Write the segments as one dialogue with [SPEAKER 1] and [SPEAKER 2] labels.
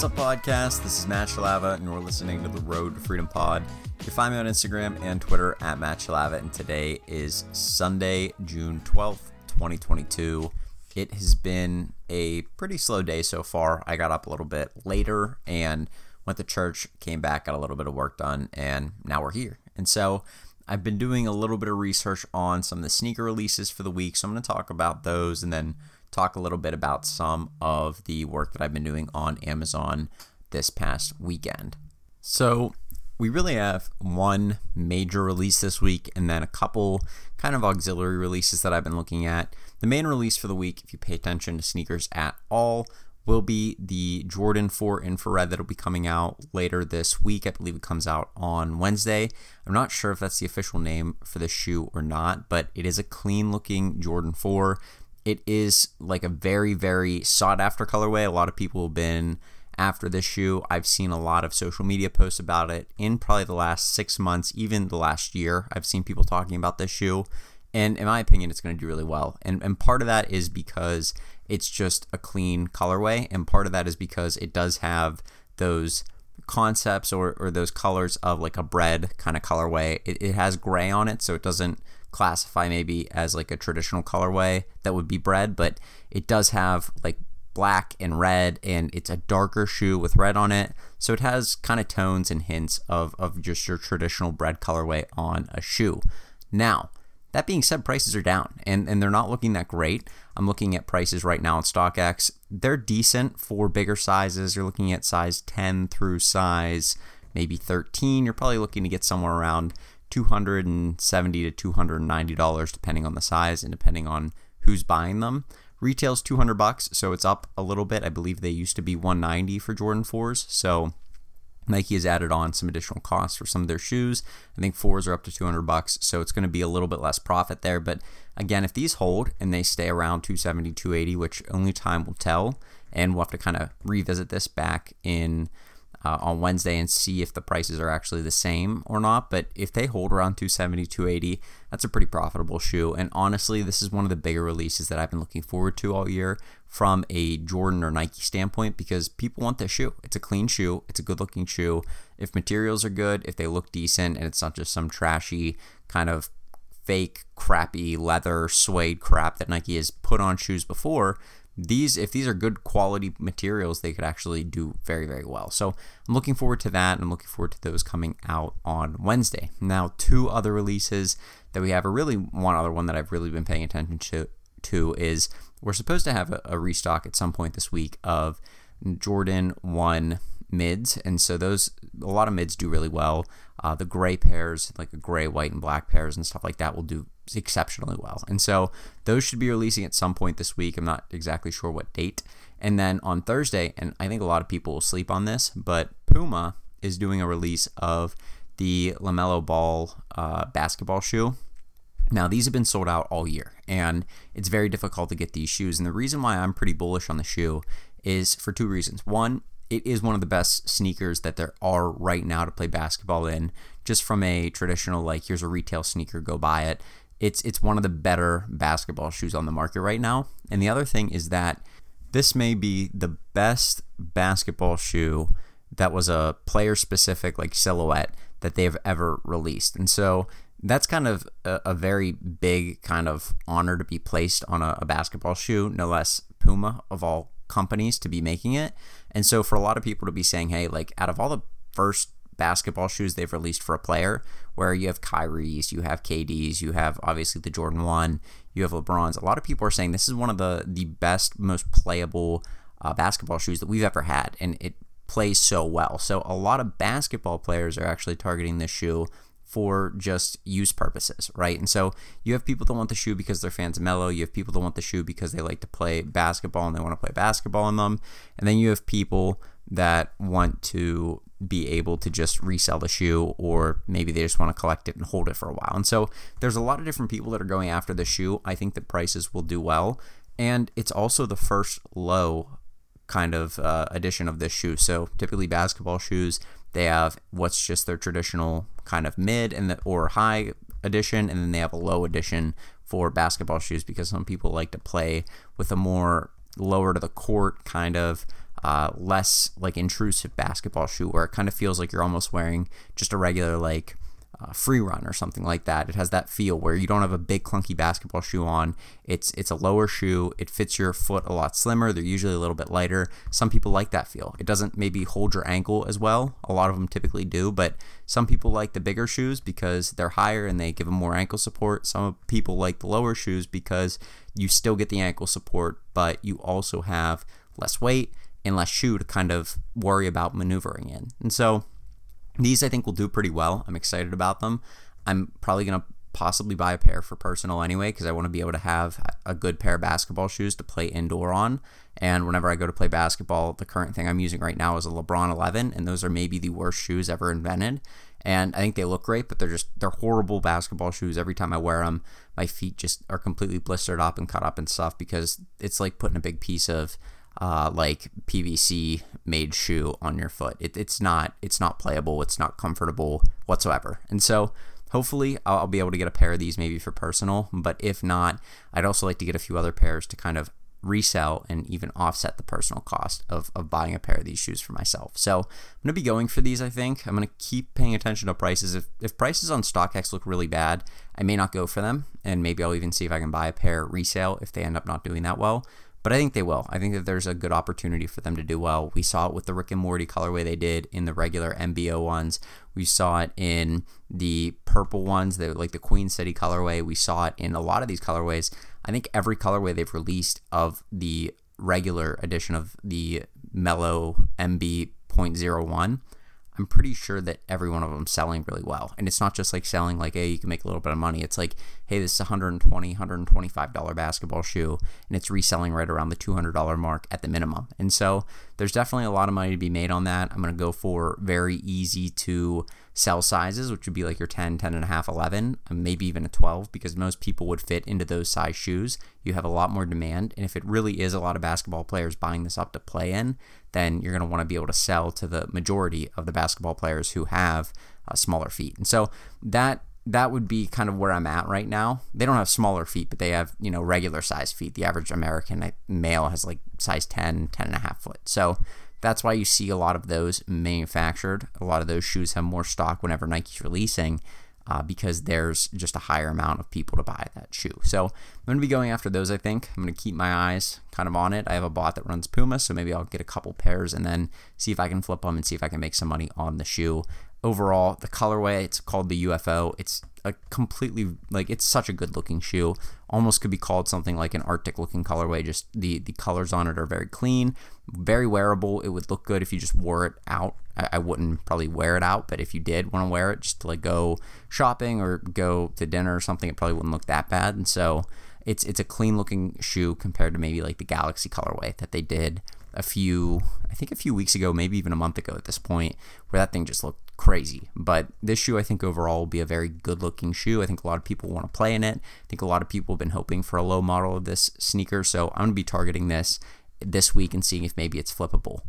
[SPEAKER 1] What's up, podcast? This is Matt Shalava, and we're listening to the Road to Freedom Pod. You can find me on Instagram and Twitter at Matt Shalava, and today is Sunday, June 12th, 2022. It has been a pretty slow day so far. I got up a little bit later and went to church, came back, got a little bit of work done, and now we're here. And so I've been doing a little bit of research on some of the sneaker releases for the week, so I'm going to talk about those and then talk a little bit about some of the work that I've been doing on Amazon this past weekend. So, we really have one major release this week and then a couple kind of auxiliary releases that I've been looking at. The main release for the week, if you pay attention to sneakers at all, will be the Jordan 4 infrared that'll be coming out later this week. I believe it comes out on Wednesday. I'm not sure if that's the official name for the shoe or not, but it is a clean looking Jordan 4. It is like a very, very sought after colorway. A lot of people have been after this shoe. I've seen a lot of social media posts about it in probably the last six months, even the last year. I've seen people talking about this shoe. And in my opinion, it's going to do really well. And, and part of that is because it's just a clean colorway. And part of that is because it does have those concepts or, or those colors of like a bread kind of colorway. It, it has gray on it, so it doesn't classify maybe as like a traditional colorway that would be bread, but it does have like black and red, and it's a darker shoe with red on it. So it has kind of tones and hints of, of just your traditional bread colorway on a shoe. Now, that being said, prices are down and, and they're not looking that great. I'm looking at prices right now on StockX. They're decent for bigger sizes. You're looking at size 10 through size maybe 13. You're probably looking to get somewhere around 270 to 290 dollars depending on the size and depending on who's buying them. Retail's 200 bucks, so it's up a little bit. I believe they used to be 190 for Jordan 4s. So Nike has added on some additional costs for some of their shoes. I think fours are up to 200 bucks, so it's going to be a little bit less profit there. But again, if these hold and they stay around 270, 280, which only time will tell, and we'll have to kind of revisit this back in uh, on Wednesday and see if the prices are actually the same or not. But if they hold around 270, 280, that's a pretty profitable shoe. And honestly, this is one of the bigger releases that I've been looking forward to all year from a Jordan or Nike standpoint because people want this shoe. It's a clean shoe, it's a good looking shoe. If materials are good, if they look decent, and it's not just some trashy kind of fake, crappy leather suede crap that Nike has put on shoes before, these if these are good quality materials they could actually do very very well. So i'm looking forward to that and i'm looking forward to those coming out on wednesday. Now two other releases that we have or really one other one that i've really been paying attention to, to is we're supposed to have a, a restock at some point this week of jordan 1 mids. And so those a lot of mids do really well. Uh, the gray pairs like a gray white and black pairs and stuff like that will do exceptionally well. And so those should be releasing at some point this week. I'm not exactly sure what date. And then on Thursday, and I think a lot of people will sleep on this, but Puma is doing a release of the LaMelo Ball uh, basketball shoe. Now, these have been sold out all year, and it's very difficult to get these shoes. And the reason why I'm pretty bullish on the shoe is for two reasons. One, it is one of the best sneakers that there are right now to play basketball in, just from a traditional, like, here's a retail sneaker, go buy it it's it's one of the better basketball shoes on the market right now. And the other thing is that this may be the best basketball shoe that was a player specific like silhouette that they've ever released. And so that's kind of a, a very big kind of honor to be placed on a, a basketball shoe, no less Puma of all companies to be making it. And so for a lot of people to be saying, hey, like out of all the first basketball shoes they've released for a player, where you have Kyrie's, you have KD's, you have obviously the Jordan 1, you have LeBron's. A lot of people are saying this is one of the, the best, most playable uh, basketball shoes that we've ever had, and it plays so well. So a lot of basketball players are actually targeting this shoe for just use purposes, right? And so you have people that want the shoe because they're fans of Melo. You have people that want the shoe because they like to play basketball and they want to play basketball in them. And then you have people that want to be able to just resell the shoe or maybe they just want to collect it and hold it for a while. And so there's a lot of different people that are going after the shoe. I think that prices will do well. And it's also the first low kind of uh, edition of this shoe. So typically basketball shoes, they have what's just their traditional kind of mid and the, or high edition, and then they have a low edition for basketball shoes because some people like to play with a more lower to the court kind of uh, less like intrusive basketball shoe where it kind of feels like you're almost wearing just a regular like uh, free run or something like that. It has that feel where you don't have a big clunky basketball shoe on. It's it's a lower shoe. It fits your foot a lot slimmer. They're usually a little bit lighter. Some people like that feel. It doesn't maybe hold your ankle as well. A lot of them typically do, but some people like the bigger shoes because they're higher and they give them more ankle support. Some people like the lower shoes because you still get the ankle support, but you also have less weight and less shoe to kind of worry about maneuvering in. And so these I think will do pretty well. I'm excited about them. I'm probably going to possibly buy a pair for personal anyway because I want to be able to have a good pair of basketball shoes to play indoor on. And whenever I go to play basketball, the current thing I'm using right now is a LeBron 11, and those are maybe the worst shoes ever invented. And I think they look great, but they're just they're horrible basketball shoes. Every time I wear them, my feet just are completely blistered up and cut up and stuff because it's like putting a big piece of uh, like PVC made shoe on your foot. It, it's not it's not playable. It's not comfortable whatsoever. And so hopefully I'll, I'll, be able to get a pair of these maybe for personal. But if not, I'd also like to get a few other pairs to kind of resell and even offset the personal cost of, of buying a pair of these shoes for myself. So I'm to be going for these, I think. I'm to keep paying attention to prices. If, if prices on StockX look really bad, I may not go for them. And maybe I'll even see if I can buy a pair resale if they end up not doing that well but I think they will. I think that there's a good opportunity for them to do well. We saw it with the Rick and Morty colorway they did in the regular MBO ones. We saw it in the purple ones, the, like the Queen City colorway. We saw it in a lot of these colorways. I think every colorway they've released of the regular edition of the Melo MB 0.01 I'm pretty sure that every one of them selling really well. And it's not just like selling like, hey, you can make a little bit of money. It's like, hey, this is $120, $125 basketball shoe, and it's reselling right around the $200 mark at the minimum. And so there's definitely a lot of money to be made on that. I'm going to go for very easy to sell sizes, which would be like your 10, 10 and a half, 11, maybe even a 12, because most people would fit into those size shoes. You have a lot more demand. And if it really is a lot of basketball players buying this up to play in, then you're going to want to be able to sell to the majority of the basketball players who have uh, smaller feet. And so that that would be kind of where I'm at right now. They don't have smaller feet, but they have, you know, regular size feet. The average American male has like size 10, 10 and a half foot. So that's why you see a lot of those manufactured. A lot of those shoes have more stock whenever Nike's releasing uh, because there's just a higher amount of people to buy that shoe. So I'm going to be going after those, I think. I'm going to keep my eyes kind of on it. I have a bot that runs Puma, so maybe I'll get a couple pairs and then see if I can flip them and see if I can make some money on the shoe. Overall, the colorway, it's called the UFO. It's a completely like it's such a good looking shoe. Almost could be called something like an Arctic looking colorway. Just the the colors on it are very clean, very wearable. It would look good if you just wore it out. I, I wouldn't probably wear it out, but if you did want to wear it just to like go shopping or go to dinner or something, it probably wouldn't look that bad. And so it's it's a clean looking shoe compared to maybe like the Galaxy colorway that they did a few I think a few weeks ago, maybe even a month ago at this point, where that thing just looked crazy. But this shoe, I think overall will be a very good looking shoe. I think a lot of people want to play in it. I think a lot of people have been hoping for a low model of this sneaker. So I'm going to be targeting this this week and seeing if maybe it's flippable.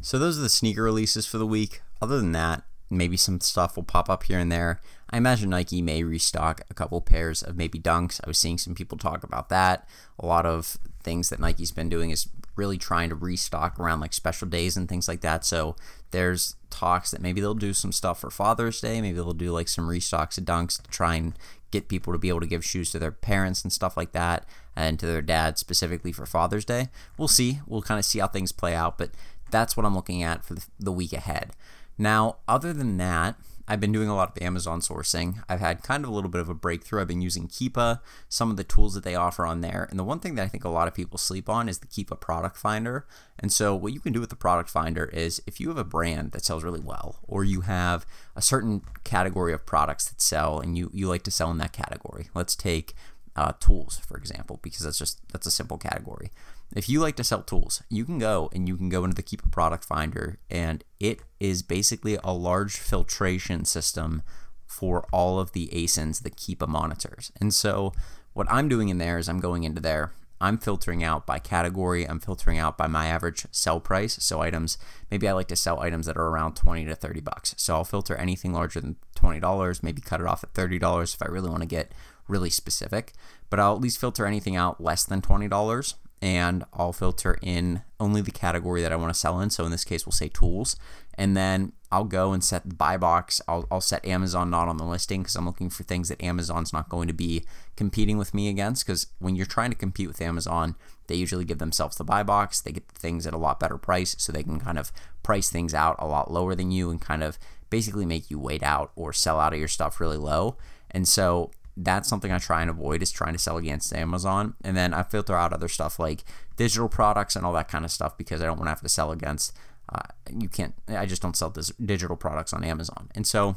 [SPEAKER 1] So those are the sneaker releases for the week. Other than that, maybe some stuff will pop up here and there. I imagine Nike may restock a couple pairs of maybe dunks. I was seeing some people talk about that. A lot of things that Nike's been doing is really trying to restock around like special days and things like that. So there's talks that maybe they'll do some stuff for Father's Day. Maybe they'll do like some restocks of dunks to try and get people to be able to give shoes to their parents and stuff like that and to their dads specifically for Father's Day. We'll see. We'll kind of see how things play out, but that's what I'm looking at for the week ahead. Now, other than that, I've been doing a lot of Amazon sourcing. I've had kind of a little bit of a breakthrough. I've been using Keepa, some of the tools that they offer on there. And the one thing that I think a lot of people sleep on is the Keepa product finder. And so, what you can do with the product finder is if you have a brand that sells really well, or you have a certain category of products that sell and you, you like to sell in that category, let's take uh, tools, for example, because that's just that's a simple category. If you like to sell tools, you can go and you can go into the Keepa Product Finder, and it is basically a large filtration system for all of the ASINs that Keepa monitors. And so, what I'm doing in there is I'm going into there. I'm filtering out by category. I'm filtering out by my average sell price. So items, maybe I like to sell items that are around 20 to 30 bucks. So I'll filter anything larger than $20, maybe cut it off at $30 if I really want to get really specific. But I'll at least filter anything out less than $20 and I'll filter in only the category that I want to sell in. So in this case, we'll say tools. And then I'll go and set the buy box. I'll, I'll set Amazon not on the listing because I'm looking for things that Amazon's not going to be competing with me against. Because when you're trying to compete with Amazon, they usually give themselves the buy box. They get things at a lot better price, so they can kind of price things out a lot lower than you and kind of basically make you wait out or sell out of your stuff really low. And so that's something I try and avoid is trying to sell against Amazon. And then I filter out other stuff like digital products and all that kind of stuff because I don't want to have to sell against. Uh, you can't. I just don't sell this digital products on Amazon. And so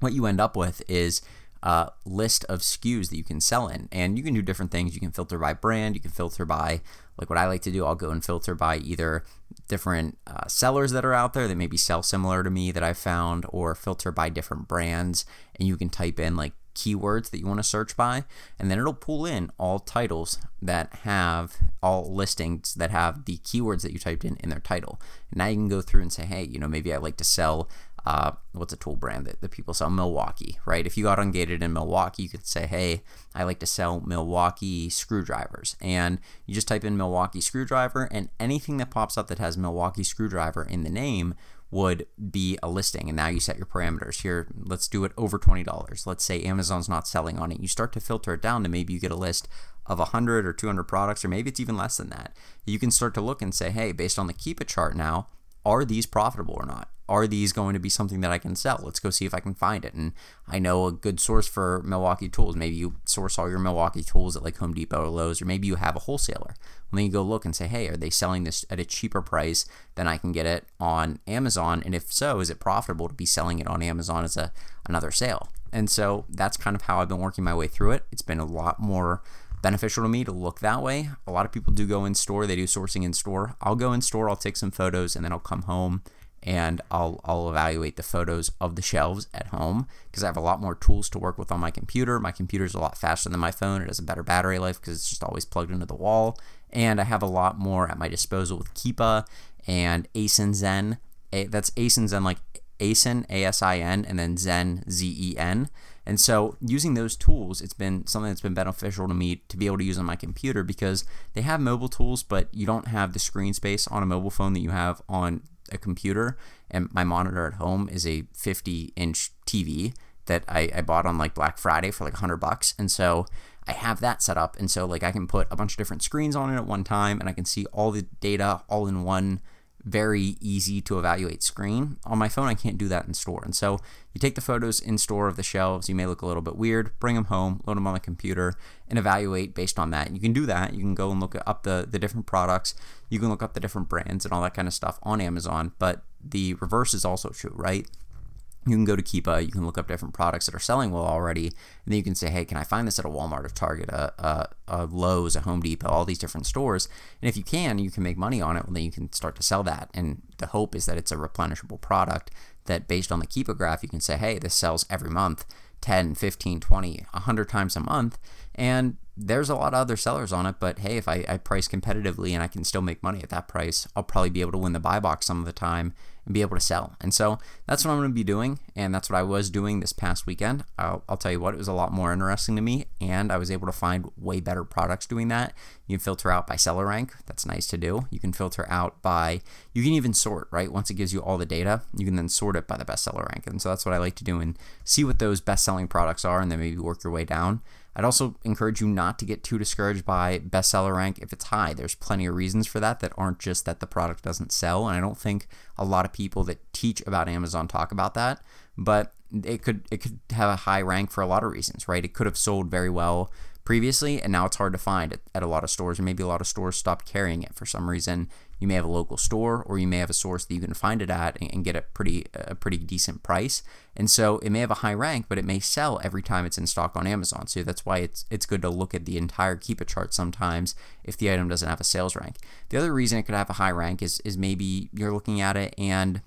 [SPEAKER 1] what you end up with is a list of SKUs that you can sell in, and you can do different things. You can filter by brand. You can filter by like what I like to do. I'll go and filter by either different uh, sellers that are out there that maybe sell similar to me that I found, or filter by different brands. And you can type in like keywords that you want to search by, and then it'll pull in all titles that have all listings that have the keywords that you typed in in their title. And now you can go through and say, hey, you know, maybe I like to sell. Uh, what's a tool brand that, that people sell? Milwaukee, right? If you got ungated in Milwaukee, you could say, hey, I like to sell Milwaukee screwdrivers. And you just type in Milwaukee screwdriver, and anything that pops up that has Milwaukee screwdriver in the name would be a listing. And now you set your parameters here. Let's do it over $20. Let's say Amazon's not selling on it. You start to filter it down to maybe you get a list of 100 or 200 products, or maybe it's even less than that. You can start to look and say, hey, based on the Keepa chart now, are these profitable or not? Are these going to be something that I can sell? Let's go see if I can find it. And I know a good source for Milwaukee tools. Maybe you source all your Milwaukee tools at like Home Depot or Lowe's, or maybe you have a wholesaler. Well, then you go look and say, hey, are they selling this at a cheaper price than I can get it on Amazon? And if so, is it profitable to be selling it on Amazon as a another sale? And so that's kind of how I've been working my way through it. It's been a lot more beneficial to me to look that way. A lot of people do go in store, they do sourcing in store. I'll go in store, I'll take some photos, and then I'll come home and I'll, I'll evaluate the photos of the shelves at home because I have a lot more tools to work with on my computer. My computer is a lot faster than my phone. It has a better battery life because it's just always plugged into the wall. And I have a lot more at my disposal with Keepa and Asin Zen. A, that's Asin Zen, like Asin, A S I N, and then Zen, Z E N. And so using those tools, it's been something that's been beneficial to me to be able to use on my computer because they have mobile tools, but you don't have the screen space on a mobile phone that you have on a computer. And my monitor at home is a 50 inch TV that I, I bought on like Black Friday for like 100 bucks. And so I have that set up. And so like I can put a bunch of different screens on it at one time and I can see all the data all in one very easy to evaluate screen. On my phone, I can't do that in store. And so you take the photos in store of the shelves. You may look a little bit weird. Bring them home, load them on the computer, and evaluate based on that. You can do that. You can go and look up the, the different products. You can look up the different brands and all that kind of stuff on Amazon. But the reverse is also true, right? You can go to Keepa, you can look up different products that are selling well already, and then you can say, hey, can I find this at a Walmart, a Target, a, a, a Lowe's, a Home Depot, all these different stores. And if you can, you can make money on it, well, then you can start to sell that. And the hope is that it's a replenishable product that based on the Keepa graph, you can say, hey, this sells every month 10, 15, 20, 100 times a month. And there's a lot of other sellers on it, but hey, if I, I price competitively and I can still make money at that price, I'll probably be able to win the buy box some of the time and be able to sell. And so that's what I'm going to be doing. And that's what I was doing this past weekend. I'll, I'll, tell you what, it was a lot more interesting to me. And I was able to find way better products doing that. You can filter out by seller rank. That's nice to do. You can filter out by, you can even sort, right? Once it gives you all the data, you can then sort it by the best seller rank. And so that's what I like to do and see what those best selling products are and then maybe work your way down. I'd also encourage you not to get too discouraged by bestseller rank if it's high. There's plenty of reasons for that that aren't just that the product doesn't sell. And I don't think a lot of people that teach about Amazon talk about that. But it could it could have a high rank for a lot of reasons, right? It could have sold very well previously, and now it's hard to find it at a lot of stores, and maybe a lot of stores stopped carrying it for some reason. You may have a local store, or you may have a source that you can find it at and, get a pretty a pretty decent price. And so it may have a high rank, but it may sell every time it's in stock on Amazon. So that's why it's it's good to look at the entire Keepa chart sometimes if the item doesn't have a sales rank. The other reason it could have a high rank is is maybe you're looking at it and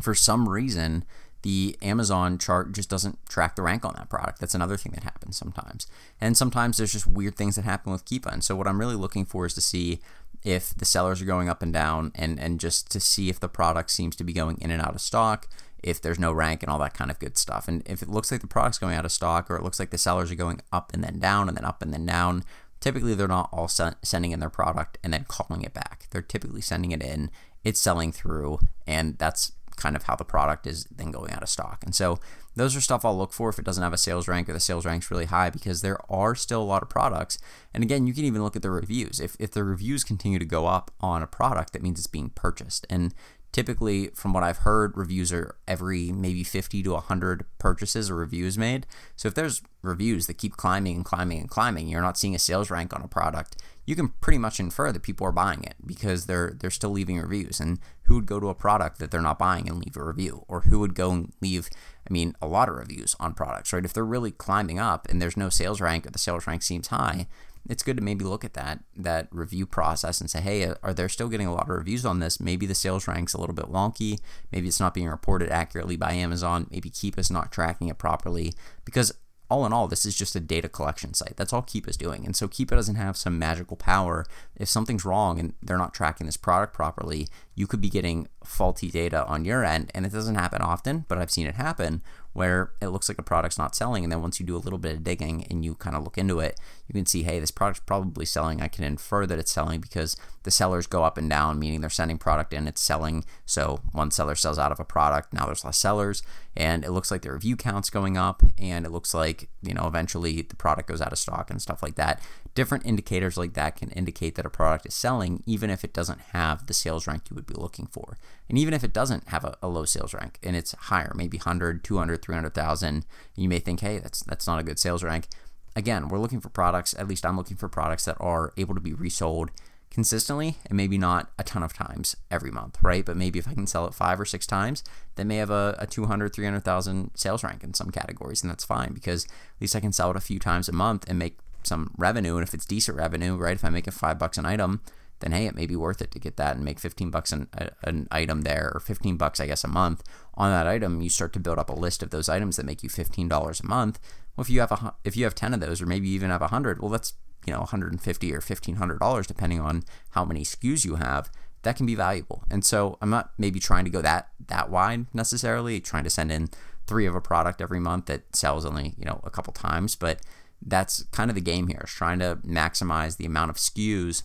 [SPEAKER 1] for some reason the Amazon chart just doesn't track the rank on that product. That's another thing that happens sometimes. And sometimes there's just weird things that happen with Keepa. And so what I'm really looking for is to see if the sellers are going up and down and, and just to see if the product seems to be going in and out of stock, if there's no rank and all that kind of good stuff. And if it looks like the product's going out of stock or it looks like the sellers are going up and then down and then up and then down, typically they're not all sending in their product and then calling it back. They're typically sending it in, it's selling through, and that's kind of how the product is then going out of stock. And so those are stuff I'll look for if it doesn't have a sales rank or the sales rank's really high because there are still a lot of products. And again, you can even look at the reviews. If, if the reviews continue to go up on a product, that means it's being purchased. And typically from what i've heard reviews are every maybe 50 to 100 purchases or reviews made so if there's reviews that keep climbing and climbing and climbing you're not seeing a sales rank on a product you can pretty much infer that people are buying it because they're they're still leaving reviews. And who would go to a product that they're not buying and leave a review, or who would go and leave? I mean, a lot of reviews on products, right? If they're really climbing up and there's no sales rank or the sales rank seems high, it's good to maybe look at that that review process and say, hey, are they still getting a lot of reviews on this? Maybe the sales rank's a little bit wonky. Maybe it's not being reported accurately by Amazon. Maybe Keepa's not tracking it properly because all in all, this is just a data collection site. That's all Keepa is doing. And so Keepa doesn't have some magical power. If something's wrong and they're not tracking this product properly, you could be getting faulty data on your end. And it doesn't happen often, but I've seen it happen where it looks like a product's not selling. And then once you do a little bit of digging and you kind of look into it, you can see, hey, this product's probably selling. I can infer that it's selling because the sellers go up and down, meaning they're sending product in, it's selling. So one seller sells out of a product, now there's less sellers, and it looks like the review count's going up, and it looks like, you know, eventually the product goes out of stock and stuff like that. Different indicators like that can indicate that a product is selling, even if it doesn't have the sales rank you would be looking for. And even if it doesn't have a, a low sales rank and it's higher, maybe 100, 200, 300,000, you may think, hey, that's, that's not a good sales rank again, we're looking for products, at least I'm looking for products that are able to be resold consistently and maybe not a ton of times every month, right? But maybe if I can sell it five or six times, they may have a, a 200, 300,000 sales rank in some categories, and that's fine because at least I can sell it a few times a month and make some revenue. And if it's decent revenue, right? If I make it five bucks an item, then hey, it may be worth it to get that and make 15 bucks an, an item there, or 15 bucks, I guess, a month on that item. You start to build up a list of those items that make you $15 a month. Well, if you have a, if you have 10 of those, or maybe even have 100, well, that's you know 150 or 1500 dollars depending on how many SKUs you have that can be valuable and so i'm not maybe trying to go that that wide necessarily trying to send in three of a product every month that sells only you know a couple times but that's kind of the game here is trying to maximize the amount of SKUs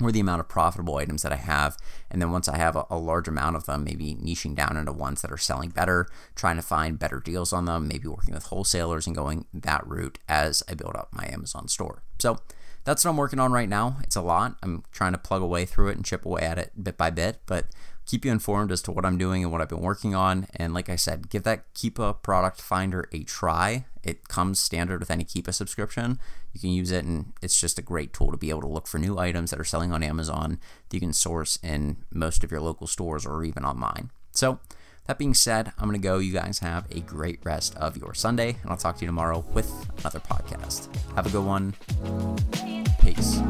[SPEAKER 1] or the amount of profitable items that I have. And then once I have a, a, large amount of them, maybe niching down into ones that are selling better, trying to find better deals on them, maybe working with wholesalers and going that route as I build up my Amazon store. So that's what I'm working on right now. It's a lot. I'm trying to plug away through it and chip away at it bit by bit, but keep you informed as to what I'm doing and what I've been working on. And like I said, give that Keepa product finder a try. It comes standard with any Keepa subscription. You can use it, and it's just a great tool to be able to look for new items that are selling on Amazon that you can source in most of your local stores or even online. So, that being said, I'm going to go. You guys have a great rest of your Sunday, and I'll talk to you tomorrow with another podcast. Have a good one. Peace.